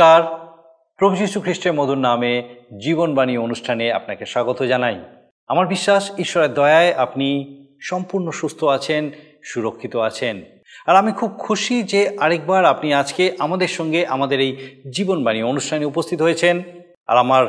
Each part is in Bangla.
নমস্কার। প্রভু যীশু খ্রিস্টের মধুর নামে জীবনবাণী অনুষ্ঠানে আপনাকে স্বাগত জানাই। আমার বিশ্বাস, ঈশ্বরের দয়ায় আপনি সম্পূর্ণ সুস্থ আছেন, সুরক্ষিত আছেন। আর আমি খুব খুশি যে আরেকবার আপনি আজকে আমাদের সঙ্গে আমাদের এই জীবনবাণী অনুষ্ঠানে উপস্থিত হয়েছেন। আর আমার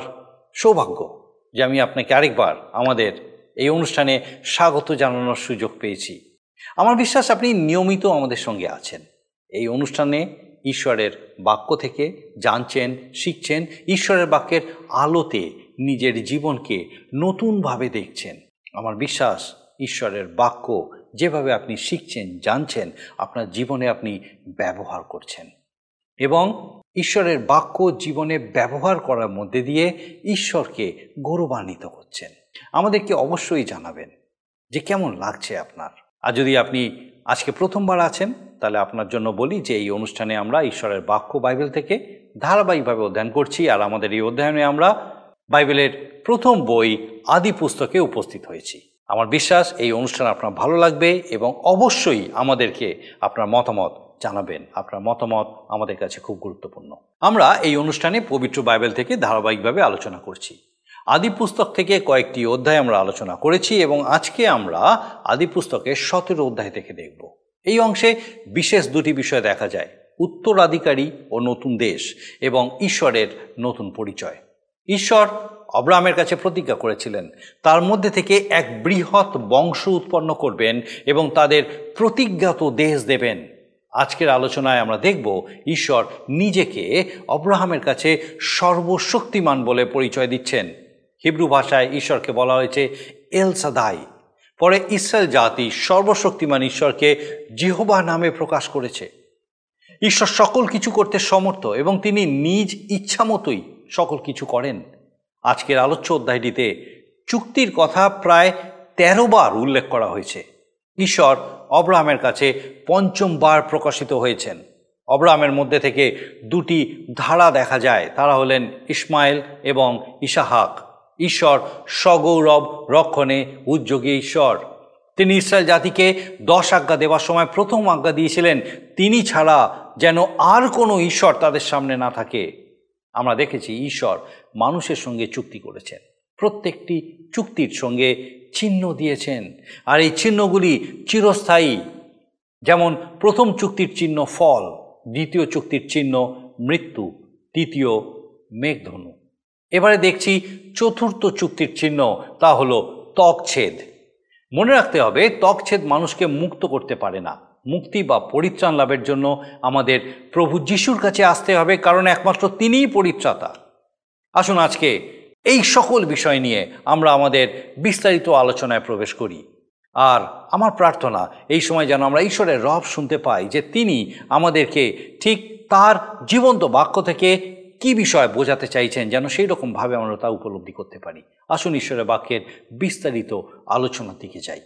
সৌভাগ্য যে আমি আপনাকে আরেকবার আমাদের এই অনুষ্ঠানে স্বাগত জানানোর সুযোগ পেয়েছি। আমার বিশ্বাস, আপনি নিয়মিত আমাদের সঙ্গে আছেন। এই অনুষ্ঠানে ঈশ্বরের বাক্য থেকে জানছেন, শিখছেন, ঈশ্বরের বাক্যের আলোতে নিজের জীবনকে নতুনভাবে দেখছেন। আমার বিশ্বাস, ঈশ্বরের বাক্য যেভাবে আপনি শিখছেন, জানছেন, আপনার জীবনে আপনি ব্যবহার করছেন। এবং ঈশ্বরের বাক্য জীবনে ব্যবহার করার মধ্যে দিয়ে ঈশ্বরকে গৌরবান্বিত করছেন। আমাদেরকে অবশ্যই জানাবেন যে কেমন লাগছে আপনার। আর যদি আপনি আজকে প্রথমবার আছেন তাহলে আপনার জন্য বলি যে এই অনুষ্ঠানে আমরা ঈশ্বরের বাক্য বাইবেল থেকে ধারাবাহিকভাবে অধ্যয়ন করছি আর আমাদের এই অধ্যয়নে আমরা বাইবেলের প্রথম বই আদি পুস্তকে উপস্থিত হয়েছি। আমার বিশ্বাস এই অনুষ্ঠান আপনার ভালো লাগবে এবং অবশ্যই আমাদেরকে আপনার মতামত জানাবেন। আপনার মতামত আমাদের কাছে খুব গুরুত্বপূর্ণ। আমরা এই অনুষ্ঠানে পবিত্র বাইবেল থেকে ধারাবাহিকভাবে আলোচনা করছি। আদি পুস্তক থেকে কয়েকটি অধ্যায় আমরা আলোচনা করেছি এবং আজকে আমরা আদি পুস্তকের সতেরো অধ্যায় থেকে দেখব। এই অংশে বিশেষ দুটি বিষয় দেখা যায়, উত্তরাধিকারী ও নতুন দেশ এবং ঈশ্বরের নতুন পরিচয়। ঈশ্বর অব্রাহামের কাছে প্রতিজ্ঞা করেছিলেন, তার মধ্যে থেকে এক বৃহৎ বংশ উৎপন্ন করবেন এবং তাদের প্রতিজ্ঞাত দেশ দেবেন। আজকের আলোচনায় আমরা দেখব ঈশ্বর নিজেকে অব্রাহামের কাছে সর্বশক্তিমান বলে পরিচয় দিচ্ছেন। হিব্রু ভাষায় ঈশ্বরকে বলা হয়েছে এল সাদাই পরে ইসরায়েল জাতি সর্বশক্তিমান ঈশ্বরকে জিহবা নামে প্রকাশ করেছে। ঈশ্বর সকল কিছু করতে সমর্থ এবং তিনি নিজ ইচ্ছা মতোই সকল কিছু করেন। আজকের আলোচ্য অধ্যায়টিতে চুক্তির কথা প্রায় তেরো বার উল্লেখ করা হয়েছে। ঈশ্বর অব্রাহামের কাছে পঞ্চমবার প্রকাশিত হয়েছেন। অব্রাহামের মধ্যে থেকে দুটি ধারা দেখা যায়। তারা হলেন ইসমাইল এবং ইসাহাক। ঈশ্বর সগৌরব রক্ষণে উদ্যোগী ঈশ্বর। তিনি ইসরায়েল জাতিকে দশ আজ্ঞা দেওয়ার সময় প্রথম আজ্ঞা দিয়েছিলেন, তিনি ছাড়া যেন আর কোনো ঈশ্বর তাদের সামনে না থাকে। আমরা দেখেছি ঈশ্বর মানুষের সঙ্গে চুক্তি করেছেন, প্রত্যেকটি চুক্তির সঙ্গে চিহ্ন দিয়েছেন, আর এই চিহ্নগুলি চিরস্থায়ী। যেমন প্রথম চুক্তির চিহ্ন ফল, দ্বিতীয় চুক্তির চিহ্ন মৃত্যু, তৃতীয় মেঘধনু। এবারে দেখছি চতুর্থ চুক্তির চিহ্ন, তা হলো ত্বকছেদ। মনে রাখতে হবে, ত্বকছেদ মানুষকে মুক্ত করতে পারে না। মুক্তি বা পরিত্রাণ লাভের জন্য আমাদের প্রভু যিশুর কাছে আসতে হবে, কারণ একমাত্র তিনিই পরিত্রাতা। আসুন আজকে এই সকল বিষয় নিয়ে আমরা আমাদের বিস্তারিত আলোচনায় প্রবেশ করি। আর আমার প্রার্থনা, এই সময় যেন আমরা ঈশ্বরের রব শুনতে পাই যে তিনি আমাদেরকে ঠিক তার জীবন্ত বাক্য থেকে কি বিষয় বোঝাতে চাইছেন যেন সেই রকমভাবে আমরা তা উপলব্ধি করতে পারি? আসুন ঈশ্বরের বাক্যের বিস্তারিত আলোচনার দিকে যাই।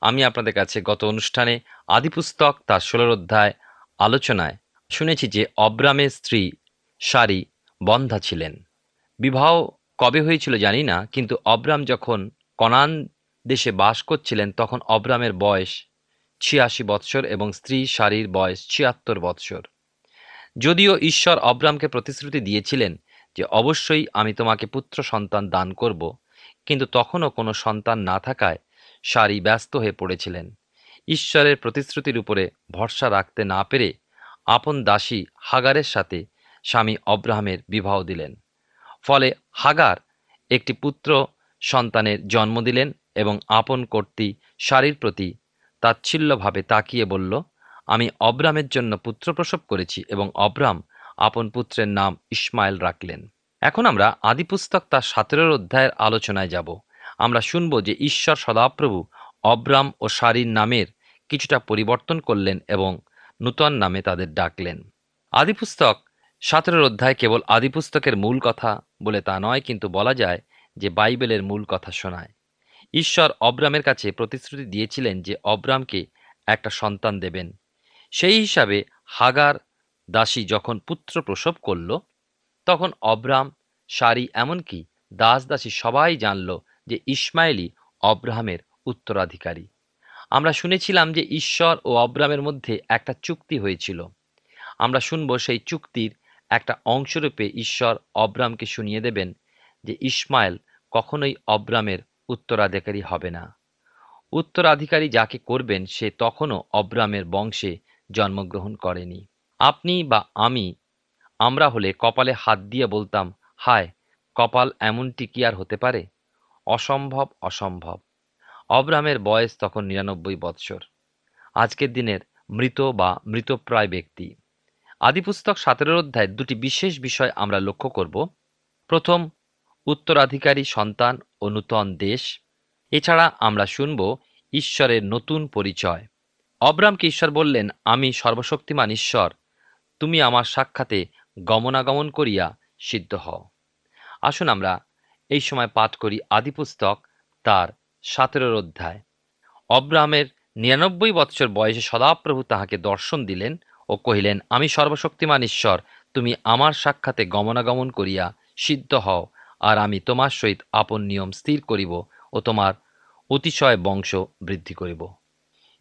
আমি আপনাদের কাছে গত অনুষ্ঠানে আদিপুস্তক তার ষোলোর অধ্যায় আলোচনায় শুনেছি যে অব্রামের স্ত্রী সারি বন্ধা ছিলেন। বিবাহ কবে হয়েছিল জানি না, কিন্তু অব্রাম যখন কনান দেশে বাস করছিলেন, তখন অব্রামের বয়স ছিয়াশি বৎসর এবং স্ত্রী সারির বয়স ছিয়াত্তর বৎসর। যদিও ঈশ্বর অব্রামকে প্রতিশ্রুতি দিয়েছিলেন যে অবশ্যই আমি তোমাকে পুত্র সন্তান দান করব, কিন্তু তখনও কোনো সন্তান না থাকায় সারি ব্যস্ত হয়ে পড়েছিলেন। ঈশ্বরের প্রতিশ্রুতির উপরে ভরসা রাখতে না পেরে আপন দাসী হাগারের সাথে স্বামী অব্রাহামের বিবাহ দিলেন। ফলে হাগার একটি পুত্র সন্তানের জন্ম দিলেন এবং আপন কর্তী সারির প্রতি তাচ্ছিল্যভাবে তাকিয়ে বলল আমি অব্রামের জন্য পুত্র প্রসব করেছি এবং অব্রাম আপন পুত্রের নাম ইসমাইল রাখলেন। এখন আমরা আদিপুস্তক তার সতেরোর অধ্যায়ের আলোচনায় যাব। আমরা শুনব যে ঈশ্বর সদাপ্রভু অব্রাম ও সারির নামের কিছুটা পরিবর্তন করলেন এবং নূতন নামে তাদের ডাকলেন। আদিপুস্তক সতেরোর অধ্যায় কেবল আদিপুস্তকের মূল কথা বলে তা নয়, কিন্তু বলা যায় যে বাইবেলের মূল কথা শোনায়। ঈশ্বর অব্রামের কাছে প্রতিশ্রুতি দিয়েছিলেন যে অব্রামকে একটা সন্তান দেবেন। সেই হিসাবে হাগার দাসী যখন পুত্র প্রসব করল, তখন অব্রাম, সারি এমনকি দাস দাসী সবাই জানল যে ইসমাইলই অব্রাহামের উত্তরাধিকারী। আমরা শুনেছিলাম যে ঈশ্বর ও অব্রামের মধ্যে একটা চুক্তি হয়েছিল। আমরা শুনব সেই চুক্তির একটা অংশরূপে ঈশ্বর অব্রামকে শুনিয়ে দেবেন যে ইসমাইল কখনোই অব্রামের উত্তরাধিকারী হবে না। উত্তরাধিকারী যাকে করবেন সে তখনও অব্রামের বংশে জন্মগ্রহণ করেনি। আপনি বা আমি, আমরা হলে কপালে হাত দিয়ে বলতাম, হায়, কপাল এমনটি কি আর হতে পারে? অসম্ভব অসম্ভব। অব্রামের বয়স তখন নিরানব্বই বৎসর। আজকের দিনের মৃত বা মৃতপ্রায় ব্যক্তি। আদিপুস্তক সতেরোর অধ্যায় দুটি বিশেষ বিষয় আমরা লক্ষ্য করব। প্রথম, উত্তরাধিকারী সন্তান ও নূতন দেশ। এছাড়া আমরা শুনব ঈশ্বরের নতুন পরিচয়। অব্রামকে ঈশ্বর বললেন, আমি সর্বশক্তিমান ঈশ্বর। তুমি আমার সাক্ষাতে গমনাগমন করিয়া সিদ্ধ হও। আসুন আমরা এই সময় পাঠ করি আদিপুস্তক তার সতেরোর অধ্যায়। অব্রামের নিরানব্বই বৎসর বয়সে সদাপ্রভু তাহাকে দর্শন দিলেন ও কহিলেন, আমি সর্বশক্তিমান ঈশ্বর, তুমি আমার সাক্ষাতে গমনাগমন করিয়া সিদ্ধ হও আর আমি তোমার সহিত আপন নিয়ম স্থির করিব ও তোমার অতিশয় বংশ বৃদ্ধি করিব।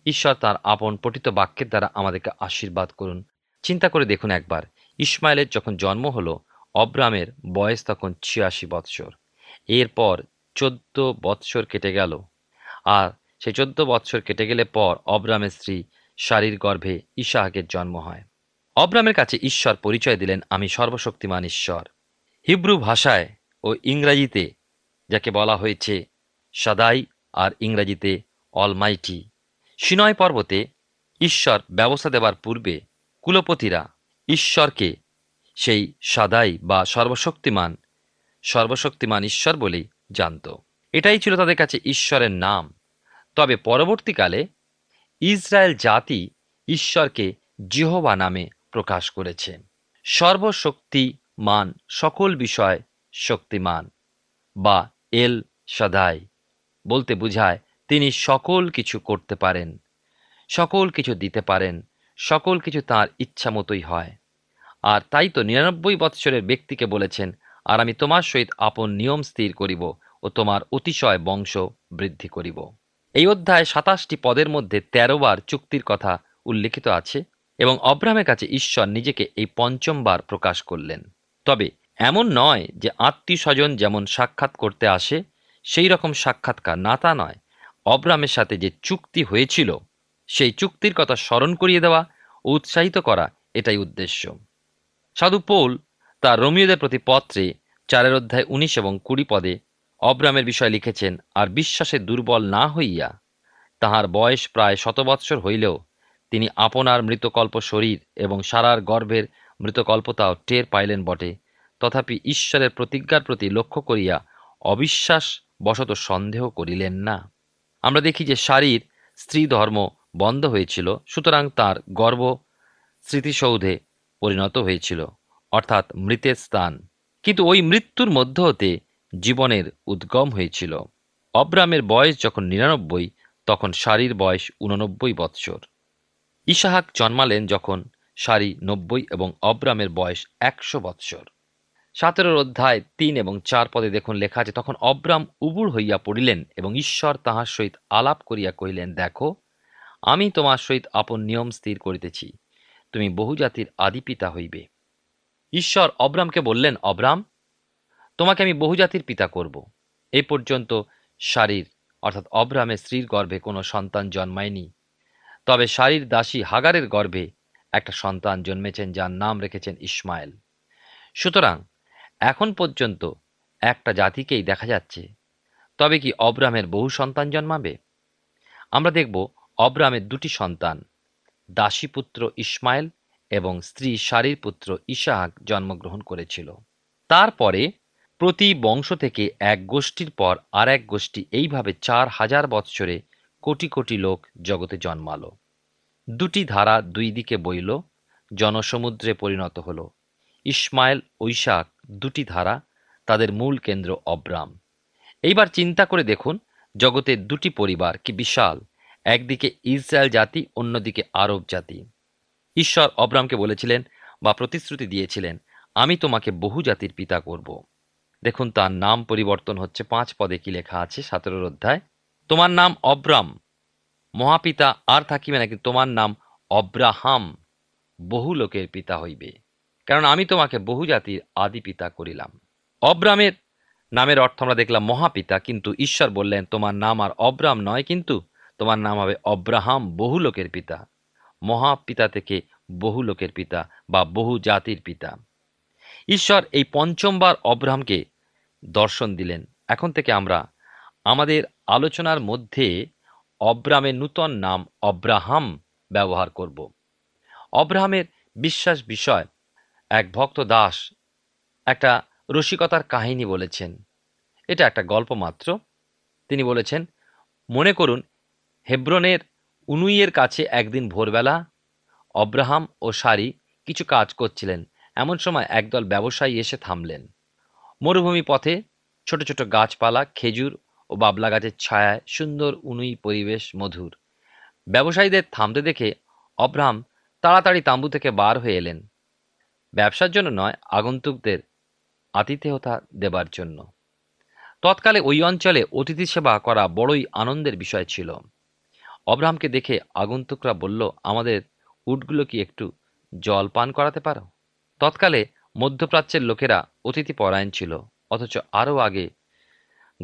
ঈশ্বর তার আপন পঠিত বাক্যের দ্বারা আমাদেরকে আশীর্বাদ করুন। চিন্তা করে দেখুন একবার, ইসমাইলের যখন জন্ম হলো অব্রামের বয়স তখন ছিয়াশি বৎসর। এরপর চোদ্দ বৎসর কেটে গেল। আর সেই চোদ্দ বৎসর কেটে গেলে পর অব্রামের স্ত্রী শারীর গর্ভে ইশাহাকের জন্ম হয়। অব্রামের কাছে ঈশ্বর পরিচয় দিলেন, আমি সর্বশক্তিমান ঈশ্বর। হিব্রু ভাষায় ও ইংরাজিতে, যাকে বলা হয়েছে, সাদাই আর ইংরাজিতে, অলমাইটি। সিনয় পর্বতে ঈশ্বর ব্যবস্থা দেবার পূর্বে কুলপতিরা ঈশ্বরকে সেই সাদাই বা সর্বশক্তিমান সর্বশক্তিমান ঈশ্বর বলেই জানত। এটাই ছিল তাদের কাছে ঈশ্বরের নাম। তবে পরবর্তীকালে ইসরায়েল জাতি ঈশ্বরকে জিহোবা নামে প্রকাশ করেছে। সর্বশক্তিমান সকল বিষয় শক্তিমান বা এল সদাই বলতে বোঝায় তিনি সকল কিছু করতে পারেন, সকল কিছু দিতে পারেন, সকল কিছু তার ইচ্ছা মতোই হয়। আর তাই তো নিরানব্বই বৎসরের ব্যক্তিকে বলেছেন, আর আমি তোমার সহিত আপন নিয়ম স্থির করিব ও তোমার অতিশয় বংশ বৃদ্ধি করিব। এই অধ্যায় সাতাশটি পদের মধ্যে তেরো বার চুক্তির কথা উল্লেখিত আছে এবং অব্রাহামের কাছে ঈশ্বর নিজেকে এই পঞ্চমবার প্রকাশ করলেন। তবে এমন নয় যে আত্মীয় স্বজন যেমন সাক্ষাৎ করতে আসে, সেই রকম সাক্ষাৎকার না তা নয়। অব্রামের সাথে যে চুক্তি হয়েছিল, সেই চুক্তির কথা স্মরণ করিয়ে দেওয়া ও উৎসাহিত করা এটাই উদ্দেশ্য। সাধু পৌল তার রোমিওদের প্রতি পত্রে চারের অধ্যায় উনিশ এবং কুড়ি পদে অব্রামের বিষয় লিখেছেন, আর বিশ্বাসে দুর্বল না হইয়া তাহার বয়স প্রায় শতবৎসর হইলেও তিনি আপনার মৃতকল্প শরীর এবং সারার গর্ভের মৃতকল্পতাও টের পাইলেন বটে। তথাপি ঈশ্বরের প্রতিজ্ঞার প্রতি লক্ষ্য করিয়া অবিশ্বাস বশত সন্দেহ করিলেন না। আমরা দেখি যে শারীর স্ত্রী ধর্ম বন্ধ হয়েছিল, সুতরাং তার গর্ব স্মৃতিসৌধে পরিণত হয়েছিল, অর্থাৎ মৃতের স্থান। কিন্তু ওই মৃত্যুর মধ্য হতে জীবনের উদ্গম হয়েছিল। অব্রামের বয়স যখন নিরানব্বই, তখন শারীর বয়স উননব্বই বৎসর। ইসাহাক জন্মালেন যখন সারি নব্বই এবং অব্রামের বয়স একশো বৎসর। সতেরোর অধ্যায় তিন এবং চার পদে দেখুন লেখা আছে, তখন অব্রাম উবুর হইয়া পড়িলেন এবং ঈশ্বর তাহার সহিত আলাপ করিয়া কহিলেন, দেখো, আমি তোমার সহিত আপন নিয়ম স্থির করিতেছি, তুমি বহুজাতির আদিপিতা হইবে। ঈশ্বর অব্রামকে বললেন, অব্রাম, তোমাকে আমি বহুজাতির পিতা করব। এ পর্যন্ত শারীর অর্থাৎ অব্রামের স্ত্রীর গর্ভে কোনো সন্তান জন্মায়নি। তবে শারীর দাসী হাগারের গর্ভে একটা সন্তান জন্মেছেন যার নাম রেখেছেন ইসমাইল। সুতরাং এখন পর্যন্ত একটা জাতিকেই দেখা যাচ্ছে। তবে কি অব্রামের বহু সন্তান জন্মাবে? আমরা দেখব অব্রামের দুটি সন্তান, দাসীপুত্র ইসমাইল এবং স্ত্রী শারীর পুত্র ইসাহাক জন্মগ্রহণ করেছিল। তারপরে প্রতি বংশ থেকে এক গোষ্ঠীর পর আর এক গোষ্ঠী এইভাবে চার হাজার বৎসরে কোটি কোটি লোক জগতে জন্মালো। দুটি ধারা দুই দিকে বইল, জনসমুদ্রে পরিণত হল। ইসমাইল, ঐশাক দুটি ধারা, তাদের মূল কেন্দ্র অব্রাম। এইবার চিন্তা করে দেখুন জগতের দুটি পরিবার কি বিশাল, একদিকে ইসরায়েল জাতি, অন্যদিকে আরব জাতি। ঈশ্বর অব্রামকে বলেছিলেন বা প্রতিশ্রুতি দিয়েছিলেন, আমি তোমাকে বহু জাতির পিতা করব। দেখুন, তার নাম পরিবর্তন হচ্ছে পাঁচ পদে কি লেখা আছে সতেরোর অধ্যায়। তোমার নাম অব্রাম, মহাপিতা আর থাকিবে নাকি তোমার নাম অব্রাহাম, বহু লোকের পিতা হইবে। কারণ আমি তোমাকে বহু জাতির আদি পিতা করিলাম। অব্রামের নামের অর্থ আমরা দেখলাম মহাপিতা, কিন্তু ঈশ্বর বললেন, তোমার নাম আর অব্রাম নয়, কিন্তু তোমার নাম হবে অব্রাহাম, বহু লোকের পিতা। মহাপিতা থেকে বহু লোকের পিতা বা বহু জাতির পিতা। ঈশ্বর এই পঞ্চমবার অব্রাহামকে দর্শন দিলেন। এখন থেকে আমরা আমাদের আলোচনার মধ্যে অব্রামের নূতন নাম অব্রাহাম ব্যবহার করব। অব্রাহামের বিশ্বাস বিষয় এক ভক্ত দাস একটা রসিকতার কাহিনী বলেছেন। এটা একটা গল্প মাত্র। তিনি বলেছেন, মনে করুন, হেব্রনের উনুইয়ের কাছে একদিন ভোরবেলা অব্রাহাম ও সারি কিছু কাজ করছিলেন। এমন সময় একদল ব্যবসায়ী এসে থামলেন। মরুভূমি পথে ছোট ছোট গাছপালা, খেজুর ও বাবলা গাছের ছায়ায় সুন্দর উনুই পরিবেশ, মধুর। ব্যবসায়ীদের থামতে দেখে অব্রাহাম তাড়াতাড়ি তাঁবু থেকে বার হয়ে এলেন। ব্যবসার জন্য নয়, আগন্তুকদের আতিথেয়তা দেবার জন্য। তৎকালে ওই অঞ্চলে অতিথি সেবা করা বড়ই আনন্দের বিষয় ছিল। অব্রাহামকে দেখে আগন্তুকরা বলল, আমাদের উটগুলো কি একটু জল পান করাতে পারো? তৎকালে মধ্যপ্রাচ্যের লোকেরা অতিথি পরায়ণ ছিল, অথচ আরও আগে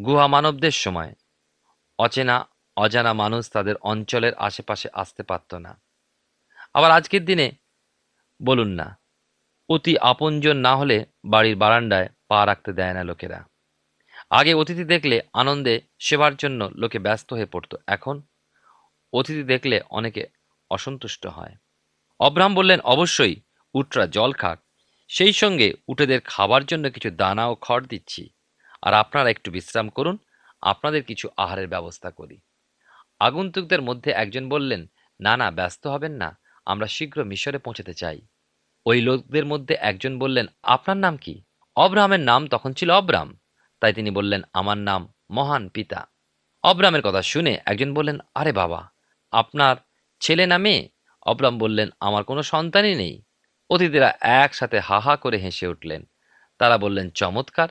গুহা মানবদের সময়। অচেনা, অজানা মানুষ তাদের অঞ্চলের আশেপাশে আসতে পারত না। আবার আজকের দিনে বলুন না অতি আপনজন না হলে বাড়ির বারান্দায় পা রাখতে দেয় না লোকেরা। আগে অতিথি দেখলে আনন্দে সেবার জন্য লোকে ব্যস্ত হয়ে পড়তো। এখন অতিথি দেখলে অনেকে অসন্তুষ্ট হয়। অব্রাহাম বললেন, অবশ্যই, উটরা জল খাক। সেই সঙ্গে উটেদের খাবার জন্য কিছু দানা ও খড় দিচ্ছি। আর আপনারা একটু বিশ্রাম করুন, আপনাদের কিছু আহারের ব্যবস্থা করি। আগন্তুকদের মধ্যে একজন বললেন, না না, ব্যস্ত হবেন না। আমরা শীঘ্র মিশরে পৌঁছতে চাই। ওই লোকদের মধ্যে একজন বললেন, আপনার নাম কি? অব্রাহামের নাম তখন ছিল অব্রাম তাই তিনি বললেন, আমার নাম মহান পিতা। অব্রামের কথা শুনে একজন বললেন, আরে বাবা, আপনার ছেলে না মেয়ে? অব্রাম বললেন, আমার কোনো সন্তানই নেই। অতিথিরা একসাথে হা হা করে হেসে উঠলেন। তারা বললেন, চমৎকার,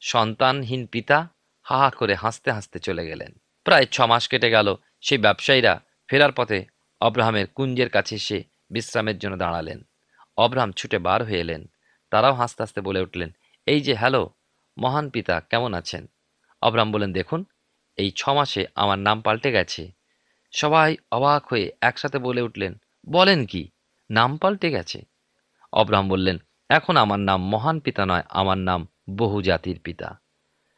সন্তানহীন পিতা হা হা করে হাসতে হাসতে চলে গেলেন। প্রায় ছ মাস কেটে গেল, সেই ব্যবসায়ীরা ফেরার পথে অব্রাহামের কুঞ্জের কাছে এসে বিশ্রামের জন্য দাঁড়ালেন। অব্রাহাম ছুটে বার হয়ে এলেন। তারাও হাসতে হাসতে বলে উঠলেন, এই যে, হ্যালো, মহান পিতা, কেমন আছেন? অব্রাহাম বলেন দেখুন, এই ছ মাসে আমার নাম পাল্টে গেছে। সবাই অবাক হয়ে একসাথে বলে উঠলেন, বলেন কি, নাম পাল্টে গেছে? অব্রাহাম বললেন, এখন আমার নাম মহান পিতা নয়, আমার নাম বহু জাতির পিতা।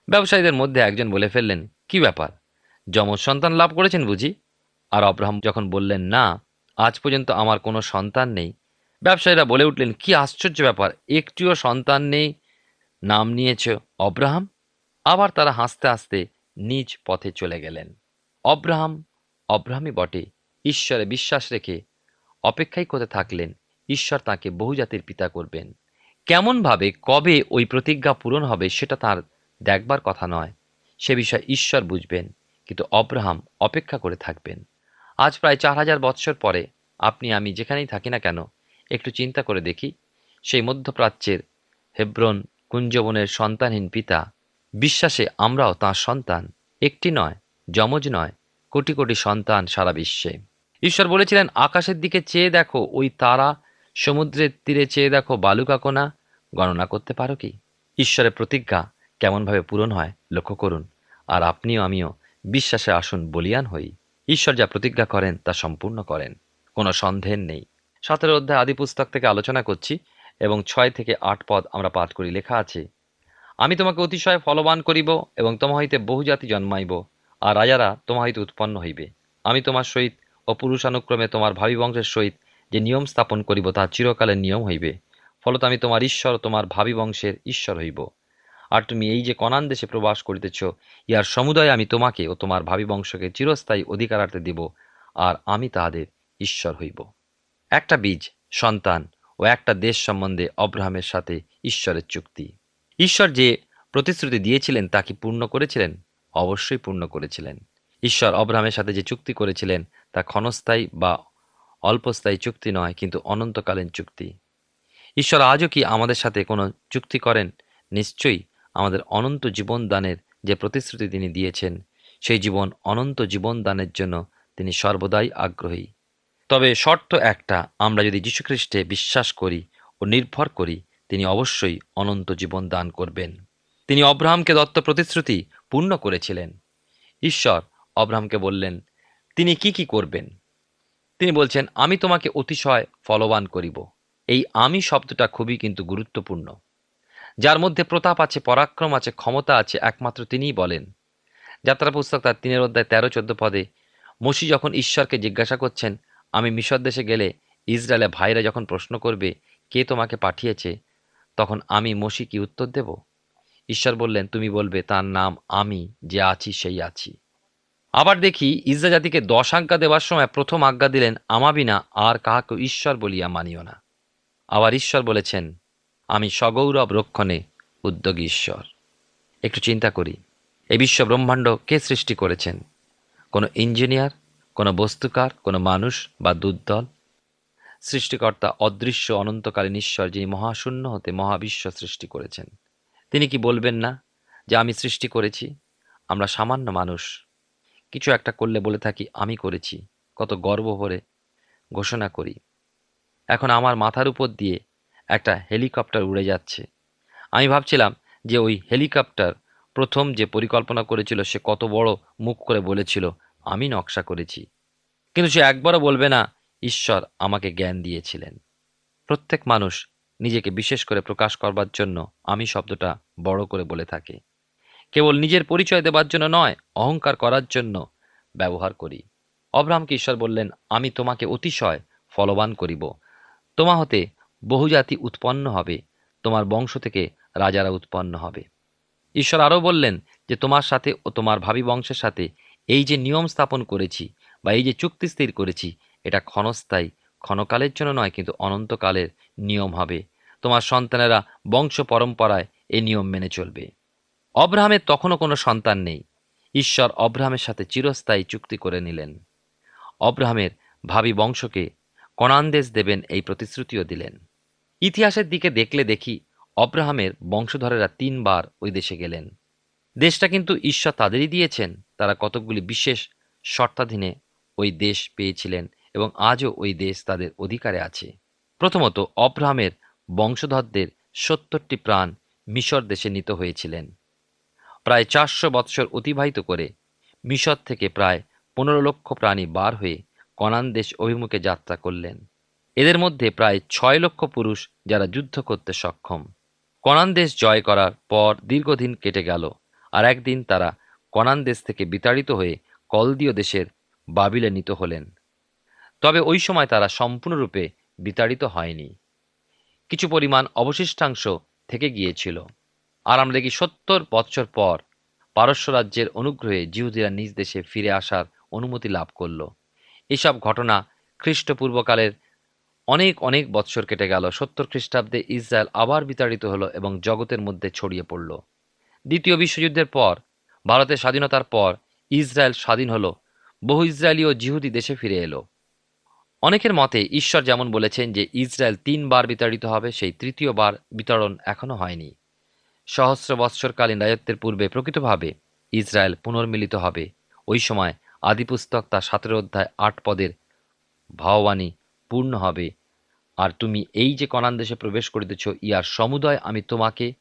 ব্যবসায়ীদের মধ্যে একজন বলে ফেললেন, কি ব্যাপার? যমজ সন্তান লাভ করেছেন বুঝি? আর অব্রাহাম যখন বললেন, না, আজ পর্যন্ত আমার কোনো সন্তান নেই ব্যবসায়ীরা বলে উঠলেন, কি আশ্চর্য ব্যাপার, একটিও সন্তান নেই। নাম নিয়েছ অব্রাহাম। আবার তারা হাসতে হাসতে নিজ পথে চলে গেলেন। অব্রাহাম, অব্রাহামই বটে। ঈশ্বরে বিশ্বাস রেখে অপেক্ষাই করতে থাকলেন। ঈশ্বর তাকে বহুজাতির পিতা করবেন। কেমনভাবে, কবে ওই প্রতিজ্ঞা পূরণ হবে, সেটা তার দেখবার কথা নয়। সে বিষয়ে ঈশ্বর বুঝবেন, কিন্তু অব্রাহাম অপেক্ষা করে থাকবেন। আজ প্রায় চার হাজার বৎসর পরে, আপনি আমি যেখানেই থাকি না কেন একটু চিন্তা করে দেখি। সেই মধ্যপ্রাচ্যের হেব্রন কুঞ্জবনের সন্তানহীন পিতা বিশ্বাসে আমরাও তাঁর সন্তান। একটি নয়, যমজ নয়, কোটি কোটি সন্তান সারা বিশ্বে। ঈশ্বর বলেছিলেন, আকাশের দিকে চেয়ে দেখো, ওই তারা সমুদ্রের তীরে চেয়ে দেখো বালুকাকোনা গণনা করতে পারো কি? ঈশ্বরের প্রতিজ্ঞা কেমনভাবে পূরণ হয়, লক্ষ্য করুন। আর আপনিও আমিও বিশ্বাসে আসুন, বলিয়ান হই। ঈশ্বর যা প্রতিজ্ঞা করেন, তা সম্পূর্ণ করেন। কোনো সন্দেহ নেই। সতেরো অধ্যায় আদি পুস্তক থেকে আলোচনা করছি এবং ছয় থেকে আট পদ আমরা পাঠ করি। লেখা আছে, আমি তোমাকে অতিশয় ফলবান করিব এবং তোমা হইতে বহু জাতি জন্মাইব, আর রাজারা তোমা হইতে উৎপন্ন হইবে। আমি তোমার সহিত ও পুরুষানুক্রমে তোমার ভাবি বংশের সহিত যে নিয়ম স্থাপন করিব তা চিরকালের নিয়ম হইবে। ফলত আমি তোমার ঈশ্বর তোমার ভাবি বংশের ঈশ্বর হইব। আর তুমি এই যে কনান দেশে প্রবাস করিতেছ, ইহার সমুদয় আমি তোমাকে ও তোমার ভাবি বংশকে চিরস্থায়ী অধিকারার্থে দিব, আর আমি তাহাদের ঈশ্বর হইব। একটা বীজ, সন্তান ও একটা দেশ সম্বন্ধে অব্রাহামের সাথে ঈশ্বরের চুক্তি। ঈশ্বর যে প্রতিশ্রুতি দিয়েছিলেন তা কি পূর্ণ করেছিলেন? অবশ্যই পূর্ণ করেছিলেন। ঈশ্বর অব্রাহামের সাথে যে চুক্তি করেছিলেন তা ক্ষণস্থায়ী বা অল্পস্থায়ী চুক্তি নয়, কিন্তু অনন্তকালীন চুক্তি। ঈশ্বর আজও কি আমাদের সাথে কোনো চুক্তি করেন? নিশ্চয়ই আমাদের অনন্ত জীবন দানের যে প্রতিশ্রুতি তিনি দিয়েছেন, সেই জীবন অনন্ত জীবন দানের জন্য তিনি সর্বদাই আগ্রহী। তবে শর্ত একটা, আমরা যদি যীশুখ্রিস্টে বিশ্বাস করি ও নির্ভর করি, তিনি অবশ্যই অনন্ত জীবন দান করবেন। তিনি অব্রাহামকে দত্ত প্রতিশ্রুতি পূর্ণ করেছিলেন। ঈশ্বর অব্রাহামকে বললেন, তিনি কি কি করবেন? তিনি বলছেন, আমি তোমাকে অতিশয় ফলবান করিব। এই আমি শব্দটা খুবই কিন্তু গুরুত্বপূর্ণ। যার মধ্যে প্রতাপ আছে, পরাক্রম আছে, ক্ষমতা আছে, একমাত্র তিনিই বলেন। যাত্রা পুস্তক তার তিনের অধ্যায় তেরো চোদ্দ পদে, মসি যখন ঈশ্বরকে জিজ্ঞাসা করছেন আমি মিশর দেশে গেলে ইসরায়েলের ভাইরা যখন প্রশ্ন করবে, কে তোমাকে পাঠিয়েছে, তখন আমি মসি কি উত্তর দেব। ঈশ্বর বললেন, তুমি বলবে, তার নাম আমি, যে আছি, সেই আছি। আবার দেখি ইসরা জাতিকে দশ আজ্ঞা দেওয়ার সময় প্রথম আজ্ঞা দিলেন আমাবিনা আর কাহাকে ঈশ্বর বলিয়া মানিও না। আবার ঈশ্বর বলেছেন, আমি সগৌরব রক্ষণে উদ্যোগী ঈশ্বর। একটু চিন্তা করি, এই বিশ্ব ব্রহ্মাণ্ড কে সৃষ্টি করেছেন? কোনো ইঞ্জিনিয়ার? কোনো বস্তুকার, কোনো মানুষ বা দুর্দল। সৃষ্টিকর্তা অদৃশ্য অনন্তকালীন ঈশ্বর যিনি মহাশূন্য হতে মহাবিশ্ব সৃষ্টি করেছেন। তিনি কি বলবেন না যে আমি সৃষ্টি করেছি? আমরা সামান্য মানুষ। কিছু একটা করলে বলে থাকি, আমি করেছি। কত গর্ব ভরে ঘোষণা করি। এখন আমার মাথার উপর দিয়ে একটা হেলিকপ্টার উড়ে যাচ্ছে। আমি ভাবছিলাম যে ওই হেলিকপ্টার প্রথম যে পরিকল্পনা করেছিল, সে কত বড় মুখ করে বলেছিল আমি নকশা করেছি। কিন্তু সে একবারও বলবে না, ঈশ্বর আমাকে জ্ঞান দিয়েছিলেন। প্রত্যেক মানুষ নিজেকে বিশেষ করে প্রকাশ করবার জন্য আমি শব্দটা বড় করে বলে থাকে। কেবল নিজের পরিচয় দেবার জন্য নয়, অহংকার করার জন্য ব্যবহার করি। অব্রাহামকে ঈশ্বর বললেন, আমি তোমাকে অতিশয় ফলবান করিব। তোমা হতে বহুজাতি উৎপন্ন হবে, তোমার বংশ থেকে রাজারা উৎপন্ন হবে। ঈশ্বর আরও বললেন যে, তোমার সাথে ও তোমার ভাবি বংশের সাথে এই যে নিয়ম স্থাপন করেছি বা এই যে চুক্তি স্থির করেছি, এটা ক্ষণস্থায়ী। ক্ষণকালের জন্য নয়, কিন্তু অনন্তকালের নিয়ম হবে। তোমার সন্তানেরা বংশ পরম্পরায় এই নিয়ম মেনে চলবে। অব্রাহামের তখনও কোনো সন্তান নেই। ঈশ্বর অব্রাহামের সাথে চিরস্থায়ী চুক্তি করে নিলেন। অব্রাহামের ভাবি বংশকে কণান্দেশ দেবেন এই প্রতিশ্রুতিও দিলেন। ইতিহাসের দিকে দেখলে দেখি অব্রাহামের বংশধরেরা তিনবার ওই দেশে গেলেন। দেশটা কিন্তু ঈশ্বর তাদেরই দিয়েছেন। তারা কতকগুলি বিশেষ শর্তাধীনে ওই দেশ পেয়েছিলেন এবং আজও ওই দেশ তাদের অধিকারে আছে। প্রথমত, অব্রাহামের বংশধরদের সত্তরটি প্রাণ মিশর দেশে নিত হয়েছিলেন। প্রায় চারশো বৎসর অতিবাহিত করে মিশর থেকে প্রায় পনেরো লক্ষ প্রাণী বার হয়ে কনান দেশ অভিমুখে যাত্রা করলেন। এদের মধ্যে প্রায় ছয় লক্ষ পুরুষ যারা যুদ্ধ করতে সক্ষম। কনান দেশ জয় করার পর দীর্ঘদিন কেটে গেল আর একদিন তারা কনান দেশ থেকে বিতাড়িত হয়ে কলদীয় দেশের বাবিলে নিত হলেন। তবে ওই সময় তারা সম্পূর্ণরূপে বিতাড়িত হয়নি। কিছু পরিমাণ অবশিষ্টাংশ থেকে গিয়েছিল। আর আমরা দেখি সত্তর বৎসর পর পারস্য রাজ্যের অনুগ্রহে জিহুদিরা নিজ দেশে ফিরে আসার অনুমতি লাভ করল। এসব ঘটনা খ্রিস্টপূর্বকালের অনেক অনেক বৎসর কেটে গেল। সত্তর খ্রিস্টাব্দে ইসরায়েল আবার বিতাড়িত হলো এবং জগতের মধ্যে ছড়িয়ে পড়ল। দ্বিতীয় বিশ্বযুদ্ধের পর ভারতের স্বাধীনতার পর ইসরায়েল স্বাধীন হলো। বহু ইসরায়েলি ও জিহুদি দেশে ফিরে এলো। অনেকের মতে ঈশ্বর যেমন বলেছেন যে ইসরায়েল তিনবার বিতাড়িত হবে, সেই তৃতীয়বার বিতরণ এখনও হয়নি। সহস্র বৎসরকালীন রাজত্বের পূর্বে প্রকৃতভাবে ইসরায়েল পুনর্মিলিত হবে। ওই সময় আদিপুস্তক তার সতেরো অধ্যায় আট পদের ভাওবাণী পূর্ণ হবে। আর তুমি এই যে কনান দেশে প্রবেশ করিতেছ, ইয়ার সমুদয় আমি তোমাকে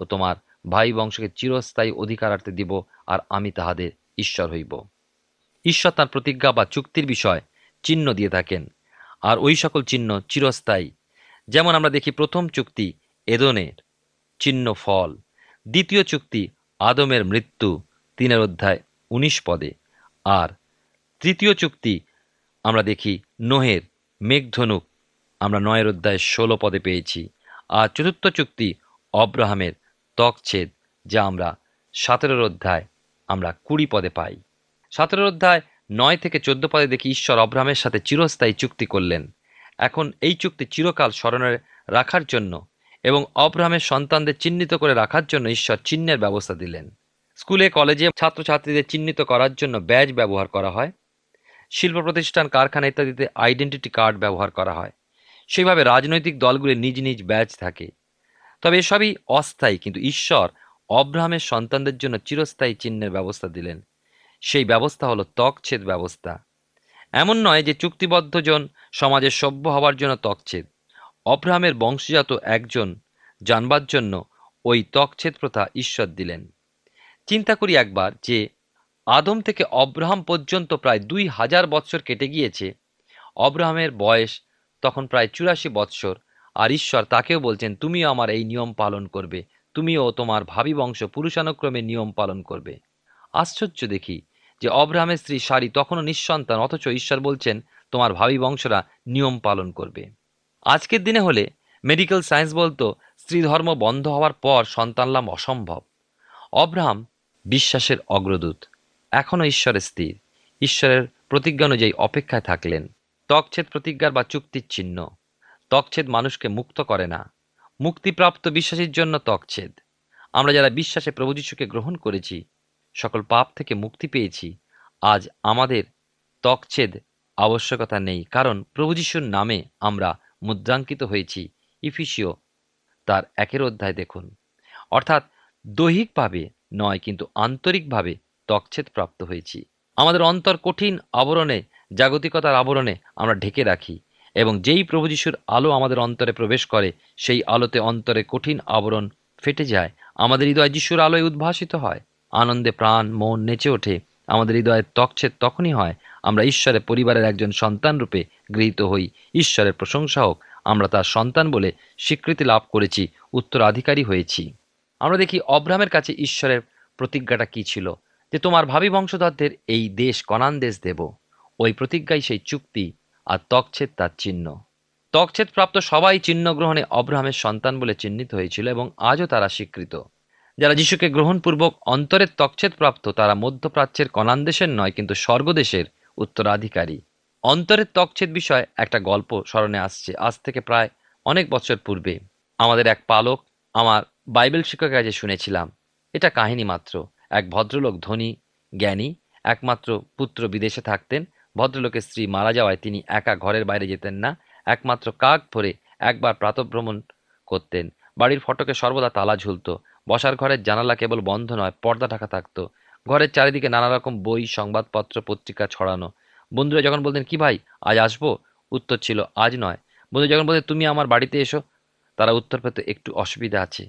ও তোমার ভাই বংশকে চিরস্থায়ী অধিকারার্থে দিব আর আমি তাহাদের ঈশ্বর হইব। ঈশ্বর তার প্রতিজ্ঞা বা চুক্তির বিষয় চিহ্ন দিয়ে থাকেন। আর ওই সকল চিহ্ন চিরস্থায়ী। যেমন আমরা দেখি প্রথম চুক্তি এদনের, চিহ্ন ফল। দ্বিতীয় চুক্তি আদমের মৃত্যু, তিনের অধ্যায় উনিশ পদে। আর তৃতীয় চুক্তি আমরা দেখি নোহের মেঘধনুক, আমরা নয়ের অধ্যায় ষোলো পদে পেয়েছি। আর চতুর্থ চুক্তি অব্রাহামের ত্বকছেদ যা আমরা সতেরোর অধ্যায় আমরা কুড়ি পদে পাই। সতেরোর অধ্যায় নয় থেকে চোদ্দ পদে দেখি ঈশ্বর অব্রাহামের সাথে চিরস্থায়ী চুক্তি করলেন। এখন এই চুক্তি চিরকাল স্মরণে রাখার জন্য এবং অব্রাহামের সন্তানদের চিহ্নিত করে রাখার জন্য ঈশ্বর চিহ্নের ব্যবস্থা দিলেন। স্কুলে, কলেজে ছাত্রছাত্রীদের চিহ্নিত করার জন্য ব্যাজ ব্যবহার করা হয়। শিল্প প্রতিষ্ঠান, কারখানা ইত্যাদিতে আইডেন্টিটি কার্ড ব্যবহার করা হয়। সেইভাবে রাজনৈতিক দলগুলির নিজ নিজ ব্যাজ থাকে। তবে এসবই অস্থায়ী, কিন্তু ঈশ্বর অব্রাহামের সন্তানদের জন্য চিরস্থায়ী চিহ্নের ব্যবস্থা দিলেন। সেই ব্যবস্থা হলো ত্বকছেদ ব্যবস্থা। এমন নয় যে চুক্তিবদ্ধ জন সমাজে সভ্য হওয়ার জন্য ত্বকছেদ। অব্রাহামের বংশজাত একজন জানবার জন্য ওই তকছেদ প্রথা ঈশ্বর দিলেন। চিন্তা করি একবার যে আদম থেকে অব্রাহাম পর্যন্ত প্রায় দুই হাজার বৎসর কেটে গিয়েছে। অব্রাহামের বয়স তখন প্রায় চুরাশি বৎসর আর ঈশ্বর তাকেও বলছেন, তুমিও আমার এই নিয়ম পালন করবে। তুমিও তোমার ভাবি বংশ পুরুষানুক্রমে নিয়ম পালন করবে। আশ্চর্য দেখি যে অব্রাহামের স্ত্রী সারি তখনও নিঃসন্তান, অথচ ঈশ্বর বলছেন, তোমার ভাবি বংশরা নিয়ম পালন করবে। আজকের দিনে হলে মেডিকেল সায়েন্স বলতো স্ত্রী ধর্ম বন্ধ হওয়ার পর সন্তান লাভ অসম্ভব। অব্রাহাম বিশ্বাসের অগ্রদূত। এখনও ঈশ্বরের স্থির। ঈশ্বরের প্রতিজ্ঞা অনুযায়ী অপেক্ষায় থাকলেন। তকছেদ প্রতিজ্ঞার বা চুক্তির চিহ্ন। তকছেদ মানুষকে মুক্ত করে না। মুক্তিপ্রাপ্ত বিশ্বাসীর জন্য তকছেদ। আমরা যারা বিশ্বাসে প্রভু যিশুকে গ্রহণ করেছি, সকল পাপ থেকে মুক্তি পেয়েছি, আজ আমাদের তকছেদ আবশ্যকতা নেই, কারণ প্রভু যিশুর নামে আমরা মুদ্রাঙ্কিত হয়েছি। ইফিসিও তার একের অধ্যায় দেখুন। অর্থাৎ দৈহিকভাবে নয়, কিন্তু আন্তরিকভাবে তকছেদ প্রাপ্ত হয়েছি। আমাদের অন্তর কঠিন আবরণে, জাগতিকতার আবরণে আমরা ঢেকে রাখি। এবং যেই প্রভু যিশুর আলো আমাদের অন্তরে প্রবেশ করে, সেই আলোতে অন্তরে কঠিন আবরণ ফেটে যায়। আমাদের হৃদয় যিশুর আলোয় উদ্ভাসিত হয়। আনন্দে প্রাণ, মন নেচে ওঠে। আমাদের হৃদয়ের তকছেদ তখনই হয়, আমরা ঈশ্বরের পরিবারের একজন সন্তান রূপে গৃহীত হই। ঈশ্বরের প্রশংসা হোক, আমরা তার সন্তান বলে স্বীকৃতি লাভ করেছি, উত্তরাধিকারী হয়েছি। আমরা দেখি অব্রাহামের কাছে ঈশ্বরের প্রতিজ্ঞাটা কি ছিল? যে তোমার ভাবি বংশধরদের এই দেশ কনান দেশ দেব। ওই প্রতিজ্ঞাই সেই চুক্তি আর তকছেদ তার চিহ্ন। তকছেদ প্রাপ্ত সবাই চিহ্ন গ্রহণে অব্রাহামের সন্তান বলে চিহ্নিত হয়েছিল এবং আজও তারা স্বীকৃত। যারা যিশুকে গ্রহণপূর্বক অন্তরের তকছেদ প্রাপ্ত, তারা মধ্যপ্রাচ্যের কনান দেশের নয়, কিন্তু স্বর্গদেশের উত্তরাধিকারী। অন্তরের তকছেদ বিষয় একটা গল্প স্মরণে আসছে। আজ থেকে প্রায় অনেক বছর পূর্বে। আমাদের এক পালক আমার বাইবেল শিক্ষকের কাছে শুনেছিলাম। এটা কাহিনী মাত্র। এক ভদ্রলোক ধনী, জ্ঞানী, একমাত্র পুত্র বিদেশে থাকতেন। ভদ্রলোকের স্ত্রী মারা যাওয়ায় তিনি একা ঘরের বাইরে যেতেন না, একমাত্র কাক ভরে একবার প্রাতভ্রমণ করতেন। বাড়ির ফটকে সর্বদা তালা ঝুলতো। বসার ঘরের জানালা কেবল বন্ধ নয়, পর্দা ঢাকা থাকতো। ঘরের চারিদিকে নানা রকম বই, সংবাদপত্র, পত্রিকা ছড়ানো। বন্ধুরা যখন বলতেন, কি ভাই, আজ আসব? উত্তর ছিল, আজ নয়। বন্ধু যখন বলতেন, তুমি আমার বাড়িতে এসো? তারা উত্তর পেতে, একটু অসুবিধা আছে।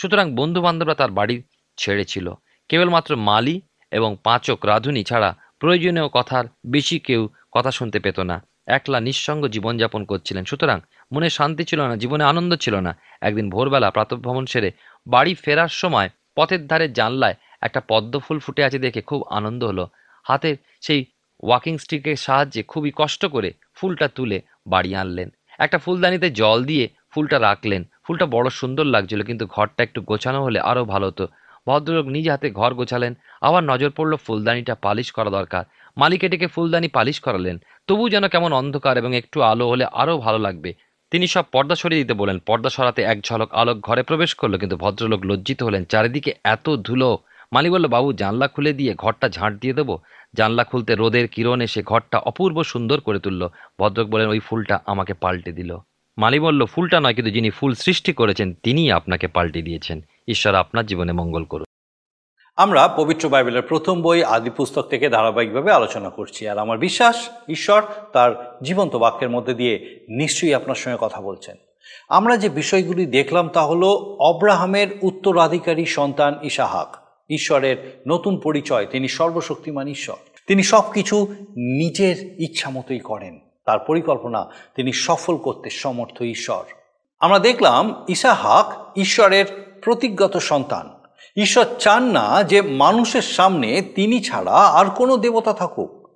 সুতরাং বন্ধু বান্ধবরা তার বাড়ি ছেড়েছিল। কেবলমাত্র মালি এবং পাঁচক রাধুনি ছাড়া প্রয়োজনীয় কথার বেশি কেউ কথা শুনতে পেত না। একলা নিঃসঙ্গ জীবনযাপন করছিলেন। সুতরাং মনে শান্তি ছিল না, জীবনে আনন্দ ছিল না। একদিন ভোরবেলা প্রাতঃভ্রমণ সেরে বাড়ি ফেরার সময় পথের ধারে জানলায় একটা পদ্ম ফুল ফুটে আছে দেখে খুব আনন্দ হলো। হাতের সেই ওয়াকিং স্টিকের সাহায্যে খুবই কষ্ট করে ফুলটা তুলে বাড়ি আনলেন। একটা ফুলদানিতে জল দিয়ে ফুলটা রাখলেন। ফুলটা বড় সুন্দর লাগছিল, কিন্তু ঘরটা একটু গোছানো হলে আরও ভালো হতো। ভদ্রলোক নিজ হাতে ঘর গোছালেন। আবার নজর পড়ল ফুলদানিটা পালিশ করা দরকার। মালিকে ডেকে ফুলদানি পালিশ করালেন। তবু যেন কেমন অন্ধকার এবং একটু আলো হলে আরও ভালো লাগবে। তিনি সব পর্দা সরিয়ে দিতে বলেন পর্দা সরাতে এক ঝলক আলোক ঘরে প্রবেশ করল, কিন্তু ভদ্রলোক লজ্জিত হলেন। চারিদিকে এত ধুলো। মালি বলল, বাবু, জানলা খুলে দিয়ে ঘরটা ঝাঁট দিয়ে দেবো? জানলা খুলতে রোদের কিরণ এসে ঘরটা অপূর্ব সুন্দর করে তুলল। ভদ্রক বলেন ওই ফুলটা আমাকে পাল্টে দিল। মালি বলল, ফুলটা নয়, কিন্তু যিনি ফুল সৃষ্টি করেছেন, তিনিই আপনাকে পাল্টে দিয়েছেন। ঈশ্বর আপনার জীবনে মঙ্গল করুন। আমরা পবিত্র বাইবেলের প্রথম বই আদি পুস্তক থেকে ধারাবাহিকভাবে আলোচনা করছি। আর আমার বিশ্বাস, ঈশ্বর তার জীবন্ত বাক্যের মধ্যে দিয়ে নিশ্চয়ই আপনার সঙ্গে কথা বলছেন। আমরা যে বিষয়গুলি দেখলাম তা হলো অব্রাহামের উত্তরাধিকারী সন্তান ইসাহাক। ঈশ্বরের নতুন পরিচয়, তিনি সর্বশক্তিমান ঈশ্বর। তিনি সব কিছু নিজের ইচ্ছা মতোই করেন। তার পরিকল্পনা, তিনি সফল করতে সমর্থ ঈশ্বর। আমরা দেখলাম ইসাহাক ঈশ্বরের প্রতিজ্ঞত সন্তান। ঈশ্বর চান না যে মানুষের সামনে তিনি ছাড়া আর কোনো দেবতা থাকুক।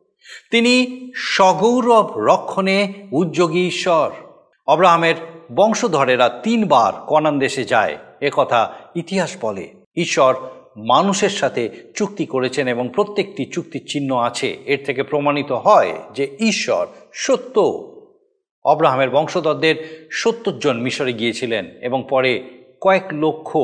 তিনি সগৌরব রক্ষণে উদ্যোগী ঈশ্বর। অব্রাহামের বংশধরেরা তিনবার কনান দেশে যায় কথা ইতিহাস বলে। ঈশ্বর মানুষের সাথে চুক্তি করেছেন এবং প্রত্যেকটি চুক্তির চিহ্ন আছে। এর থেকে প্রমাণিত হয় যে ঈশ্বর সত্য। অব্রাহামের বংশধরদের সত্তর জন মিশরে গিয়েছিলেন এবং পরে কয়েক লক্ষ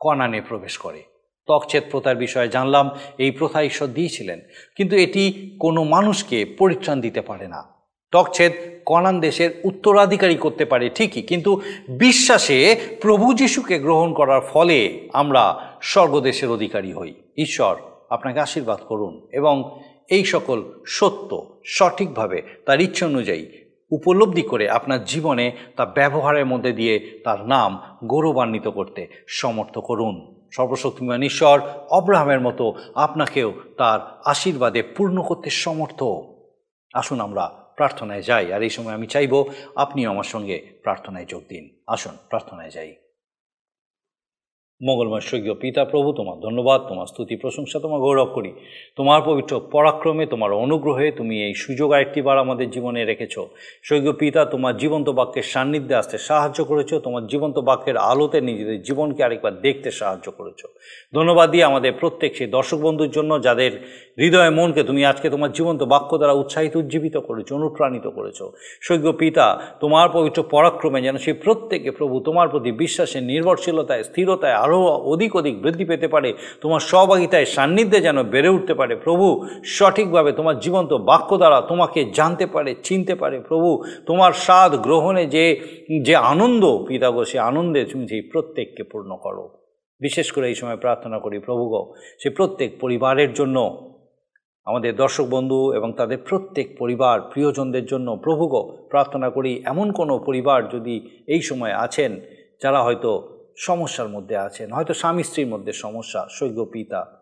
কনানে প্রবেশ করে। তকছেদ প্রথার বিষয়ে জানলাম, এই প্রথা ঈশ্বর দিয়েছিলেন, কিন্তু এটি কোনো মানুষকে পরিত্রাণ দিতে পারে না। তকছেদ কনান দেশের উত্তরাধিকারী করতে পারে ঠিকই, কিন্তু বিশ্বাসে প্রভু যিশুকে গ্রহণ করার ফলে আমরা স্বর্গদেশের অধিকারী হই। ঈশ্বর আপনাকে আশীর্বাদ করুন এবং এই সকল সত্য সঠিকভাবে তার ইচ্ছে অনুযায়ী উপলব্ধি করে আপনার জীবনে তা ব্যবহারের মধ্যে দিয়ে তার নাম গৌরবান্বিত করতে সমর্থ করুন। সর্বশক্তিমান ঈশ্বর অব্রাহামের মতো আপনাকেও তার আশীর্বাদে পূর্ণ করতে সমর্থ। আসুন আমরা প্রার্থনায় যাই, আর এই সময় আমি চাইব আপনিও আমার সঙ্গে প্রার্থনায় যোগ দিন। আসুন, প্রার্থনায় যাই। মঙ্গলময় স্বর্গীয় পিতা প্রভু, তোমার ধন্যবাদ, তোমার স্তুতি, প্রশংসা, তোমার গৌরব করি। তোমার পবিত্র পরাক্রমে, তোমার অনুগ্রহে তুমি এই সুযোগ আরেকটিবার আমাদের জীবনে রেখেছ। স্বর্গীয় পিতা, তোমার জীবন্ত বাক্যের সান্নিধ্যে আসতে সাহায্য করেছ, তোমার জীবন্ত বাক্যের আলোতে নিজেদের জীবনকে আরেকবার দেখতে সাহায্য করেছ। ধন্যবাদ দিয়ে আমাদের প্রত্যেক সেই দর্শক বন্ধুর জন্য, যাদের হৃদয় মনকে তুমি আজকে তোমার জীবন্ত বাক্য দ্বারা উৎসাহিত, উজ্জীবিত করেছ, অনুপ্রাণিত করেছ। স্বর্গীয় পিতা, তোমার পবিত্র পরাক্রমে যেন সেই প্রত্যেকে প্রভু, তোমার প্রতি বিশ্বাসের নির্ভরশীলতায়, স্থিরতায় আরও অধিক অধিক বৃদ্ধি পেতে পারে। তোমার সহভাগিতায় সান্নিধ্যে যেন বেড়ে উঠতে পারে। প্রভু, সঠিকভাবে তোমার জীবন্ত বাক্য দ্বারা তোমাকে জানতে পারে, চিনতে পারে। প্রভু, তোমার স্বাদ গ্রহণে যে যে আনন্দ পিতাগো সে আনন্দে তুমি সেই প্রত্যেককে পূর্ণ করো। বিশেষ করে এই সময় প্রার্থনা করি প্রভুগ সে প্রত্যেক পরিবারের জন্য, আমাদের দর্শক বন্ধু এবং তাদের প্রত্যেক পরিবার, প্রিয়জনদের জন্য প্রভুগ প্রার্থনা করি, এমন কোনো পরিবার যদি এই সময় আছেন, যারা হয়তো সমস্যার মধ্যে আছেন। হয়তো স্বামী স্ত্রীর মধ্যে সমস্যা সৈক্য পিতা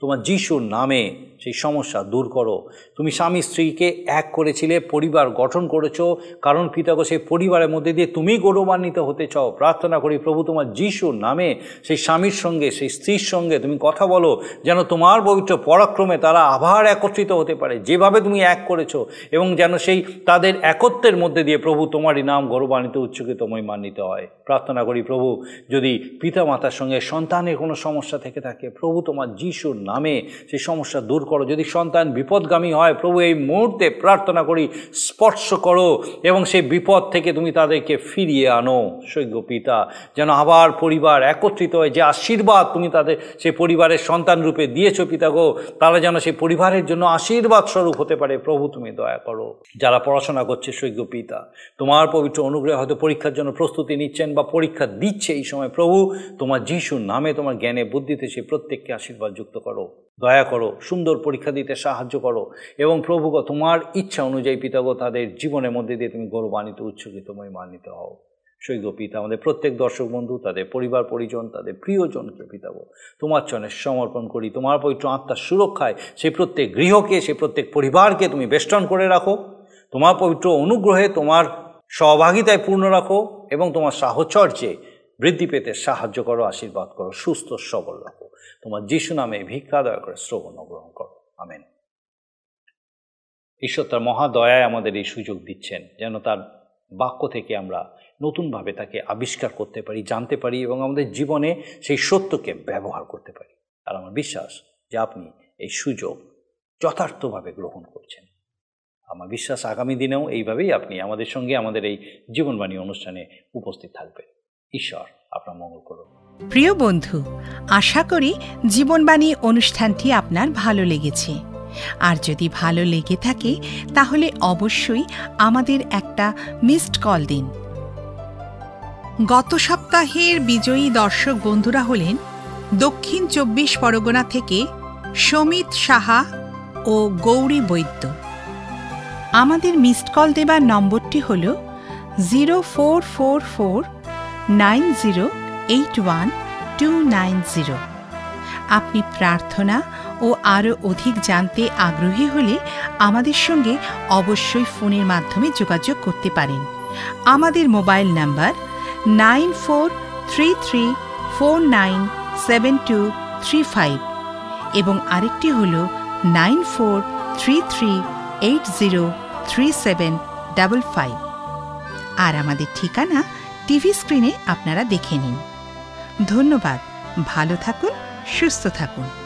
তোমার যিশুর নামে সেই সমস্যা দূর করো। তুমি স্বামী স্ত্রীকে এক করেছিলে, পরিবার গঠন করেছ, কারণ পিতাগো সেই পরিবারের মধ্যে দিয়ে তুমি গৌরবান্বিত হতে চাও। প্রার্থনা করি, প্রভু তোমার যিশুর নামে সেই স্বামীর সঙ্গে, সেই স্ত্রীর সঙ্গে তুমি কথা বলো, যেন তোমার পবিত্র পরাক্রমে তারা আবার একত্রিত হতে পারে, যেভাবে তুমি এক করেছ এবং যেন সেই তাদের একত্বের মধ্যে দিয়ে প্রভু তোমারই নাম গৌরবান্বিত, উচ্চকিত, মহিমান্বিত হয়। প্রার্থনা করি, প্রভু, যদি পিতা মাতার সঙ্গে সন্তানের কোনো সমস্যা থেকে থাকে, প্রভু তোমার যিশুর নামে সেই সমস্যা দূর করো। যদি সন্তান বিপদগামী হয়, প্রভু এই মুহূর্তে প্রার্থনা করি, স্পর্শ করো এবং সেই বিপদ থেকে তুমি তাদেরকে ফিরিয়ে আনো। সৈক্য পিতা, যেন আবার পরিবার একত্রিত হয় যে আশীর্বাদ তুমি তাদের সেই পরিবারের সন্তান রূপে দিয়েছ পিতা গো, তারা যেন সেই পরিবারের জন্য আশীর্বাদ স্বরূপ হতে পারে। প্রভু তুমি দয়া করো। যারা পড়াশোনা করছে সৈক্য পিতা, তোমার পবিত্র অনুগ্রহে হয়তো পরীক্ষার জন্য প্রস্তুতি নিচ্ছেন বা পরীক্ষা দিচ্ছে এই সময়। প্রভু, তোমার যিশুর নামে তোমার জ্ঞানে, বুদ্ধিতে সেই প্রত্যেককে আশীর্বাদ যুক্ত করো। দয়া করো, সুন্দর পরীক্ষা দিতে সাহায্য করো এবং প্রভুগ, তোমার ইচ্ছা অনুযায়ী পিতাগ, তাদের জীবনের মধ্যে দিয়ে তুমি গৌরবান্বিত উচ্ছ্বসিত মহিমান্বিত হও। সৈক্য পিতা, আমাদের প্রত্যেক দর্শক বন্ধু, তাদের পরিবার, পরিজন, তাদের প্রিয়জনকে পিতাব তোমার চরণে সমর্পণ করি, তোমার পবিত্র আত্মার সুরক্ষায় সেই প্রত্যেক গৃহকে, সেই প্রত্যেক পরিবারকে তুমি বেষ্টন করে রাখো, তোমার পবিত্র অনুগ্রহে তোমার সহভাগিতায় পূর্ণ রাখো এবং তোমার সাহচর্যে বৃদ্ধি পেতে সাহায্য করো, আশীর্বাদ করো, সুস্থ, সবল রাখো। তোমার যিশু নামে ভিক্ষা দয়া করে শ্রবণ গ্রহণ করো। আমেন। ঈশ্বর তার মহাদয়ায় আমাদের এই সুযোগ দিচ্ছেন, যেন তার বাক্য থেকে আমরা নতুনভাবে তাকে আবিষ্কার করতে পারি, জানতে পারি এবং আমাদের জীবনে সেই সত্যকে ব্যবহার করতে পারি। আর আমার বিশ্বাস যে আপনি এই সুযোগ যথার্থভাবে গ্রহণ করছেন। আমার বিশ্বাস আগামী দিনেও এইভাবেই আপনি আমাদের সঙ্গে আমাদের এই জীবনবাণী অনুষ্ঠানে উপস্থিত থাকবেন। ঈশ্বর আপনার মঙ্গল করুন প্রিয় বন্ধু, আশা করি জীবনবাণী অনুষ্ঠানটি আপনার ভালো লেগেছে। আর যদি ভালো লেগে থাকে, তাহলে অবশ্যই আমাদের একটা মিসড কল দিন। গত সপ্তাহের বিজয়ী দর্শক বন্ধুরা হলেন দক্ষিণ চব্বিশ পরগনা থেকে সমিত সাহা ও গৌরী বৈদ্য। আমাদের মিসড কল দেবার নম্বরটি হল zero four four four nine zero eight one two nine zero. আপনি প্রার্থনা ও আরও অধিক জানতে আগ্রহী হলে আমাদের সঙ্গে অবশ্যই ফোনের মাধ্যমে যোগাযোগ করতে পারেন। আমাদের mobile number nine four three three four nine seven two three five এবং আরেকটি হল nine four three three eight zero three seven double five. আর আমাদের ঠিকানা টিভি স্ক্রিনে আপনারা দেখে নিন। ধন্যবাদ। ভালো থাকুন সুস্থ থাকুন।